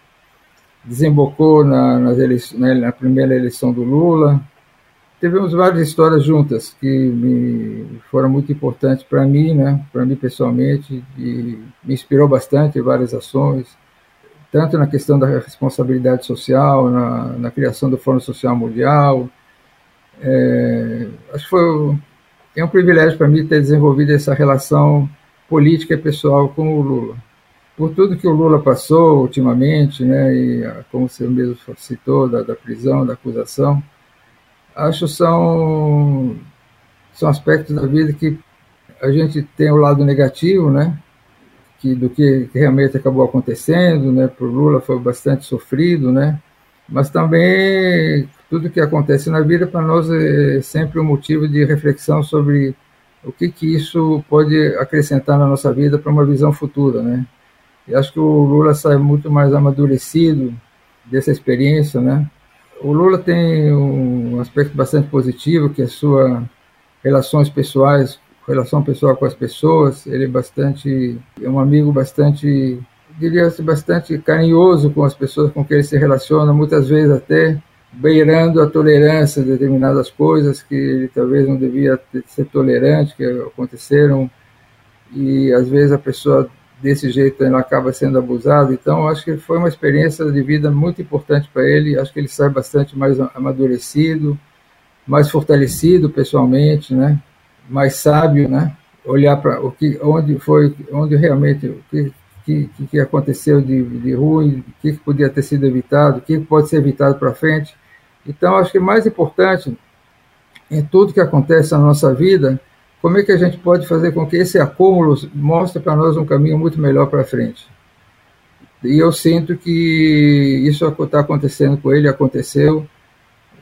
desembocou na, nas eleições, na primeira eleição do Lula, tivemos várias histórias juntas que me foram muito importantes para mim, né? Para mim pessoalmente, e me inspirou bastante em várias ações, tanto na questão da responsabilidade social, na, na criação do Fórum Social Mundial. É, acho que foi é um privilégio para mim ter desenvolvido essa relação política e pessoal com o Lula. Por tudo que o Lula passou ultimamente, né, e como você mesmo citou, da, da prisão, da acusação, acho são são aspectos da vida que a gente tem o lado negativo, né? Que do que, realmente acabou acontecendo, né? Por Lula foi bastante sofrido, né? Mas também tudo que acontece na vida para nós é sempre um motivo de reflexão sobre o que, que isso pode acrescentar na nossa vida para uma visão futura, né? E acho que o Lula sai muito mais amadurecido dessa experiência, né? O Lula tem um aspecto bastante positivo, que é a sua relações pessoais, relação pessoal com as pessoas. Ele é bastante, é um amigo bastante, diria assim, bastante carinhoso com as pessoas com quem ele se relaciona, muitas vezes até beirando a tolerância de determinadas coisas que ele talvez não devia ser tolerante, que aconteceram, e às vezes a pessoa desse jeito ela acaba sendo abusada. Então, acho que foi uma experiência de vida muito importante para ele. Acho que ele sai bastante mais amadurecido, mais fortalecido pessoalmente, né? Mais sábio, né? Olhar para o que, onde foi, onde realmente o que que, que aconteceu de, de ruim, o que podia ter sido evitado, o que pode ser evitado para frente. Então, acho que mais importante em tudo que acontece na nossa vida, como é que a gente pode fazer com que esse acúmulo mostre para nós um caminho muito melhor para frente. E eu sinto que isso está acontecendo com ele, aconteceu.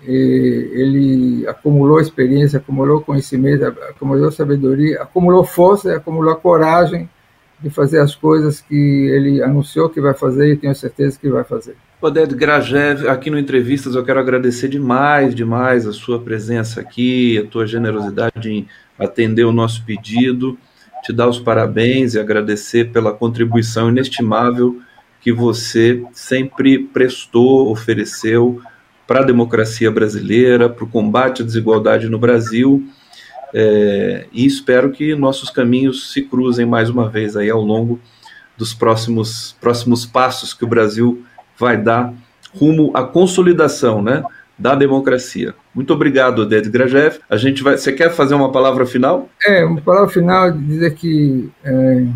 ele acumulou experiência, acumulou conhecimento, acumulou sabedoria, acumulou força, acumulou coragem de fazer as coisas que ele anunciou que vai fazer e tenho certeza que vai fazer. Oded Grajev, aqui no Entrevistas eu quero agradecer demais, demais a sua presença aqui, a tua generosidade em atender o nosso pedido, te dar os parabéns e agradecer pela contribuição inestimável que você sempre prestou, ofereceu para a democracia brasileira, para o combate à desigualdade no Brasil é, e espero que nossos caminhos se cruzem mais uma vez aí ao longo dos próximos, próximos passos que o Brasil vai dar rumo à consolidação, né, da democracia. Muito obrigado, Oded Grajev. A gente vai. Você quer fazer uma palavra final? É, uma palavra final dizer que é,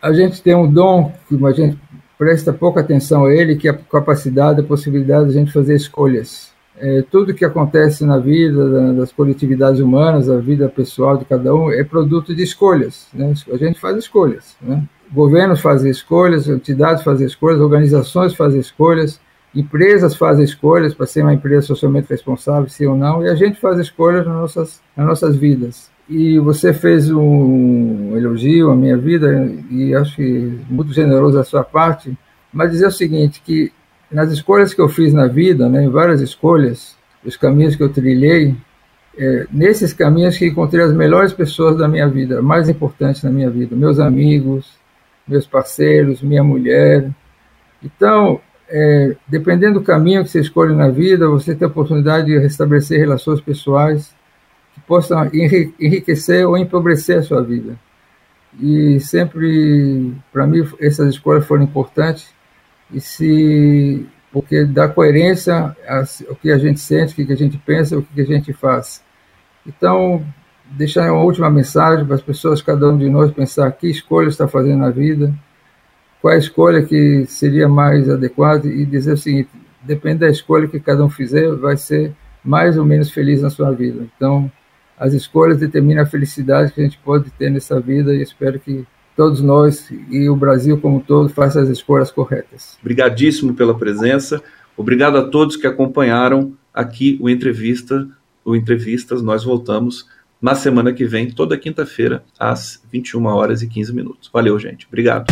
a gente tem um dom que a gente presta pouca atenção a ele, que é a capacidade, a possibilidade de a gente fazer escolhas é, tudo que acontece na vida das coletividades humanas, a vida pessoal de cada um, é produto de escolhas. Né? A gente faz escolhas. Né? Governos fazem escolhas, entidades fazem escolhas, organizações fazem escolhas, empresas fazem escolhas para ser uma empresa socialmente responsável, sim ou não, e a gente faz escolhas nas nossas, nas nossas vidas. E você fez um elogio à minha vida, e acho que muito generoso da sua parte, mas dizer o seguinte, que nas escolhas que eu fiz na vida, né, em várias escolhas, os caminhos que eu trilhei, é, nesses caminhos que encontrei as melhores pessoas da minha vida, mais importantes na minha vida, meus amigos, meus parceiros, minha mulher. Então, é, dependendo do caminho que você escolhe na vida, você tem a oportunidade de restabelecer relações pessoais que possam enriquecer ou empobrecer a sua vida. E sempre, para mim, essas escolhas foram importantes e se porque dá coerência ao que a gente sente, o que a gente pensa, o que a gente faz. Então, deixar uma última mensagem para as pessoas, cada um de nós pensar que escolha está fazendo na vida, qual a escolha que seria mais adequada e dizer o seguinte, depende da escolha que cada um fizer, vai ser mais ou menos feliz na sua vida. Então, as escolhas determinam a felicidade que a gente pode ter nessa vida e espero que todos nós e o Brasil como um todo façam as escolhas corretas. Obrigadíssimo pela presença. Obrigado a todos que acompanharam aqui o entrevista, o entrevistas. Nós voltamos na semana que vem, toda quinta-feira, às 21 horas e 15 minutos. Valeu, gente. Obrigado.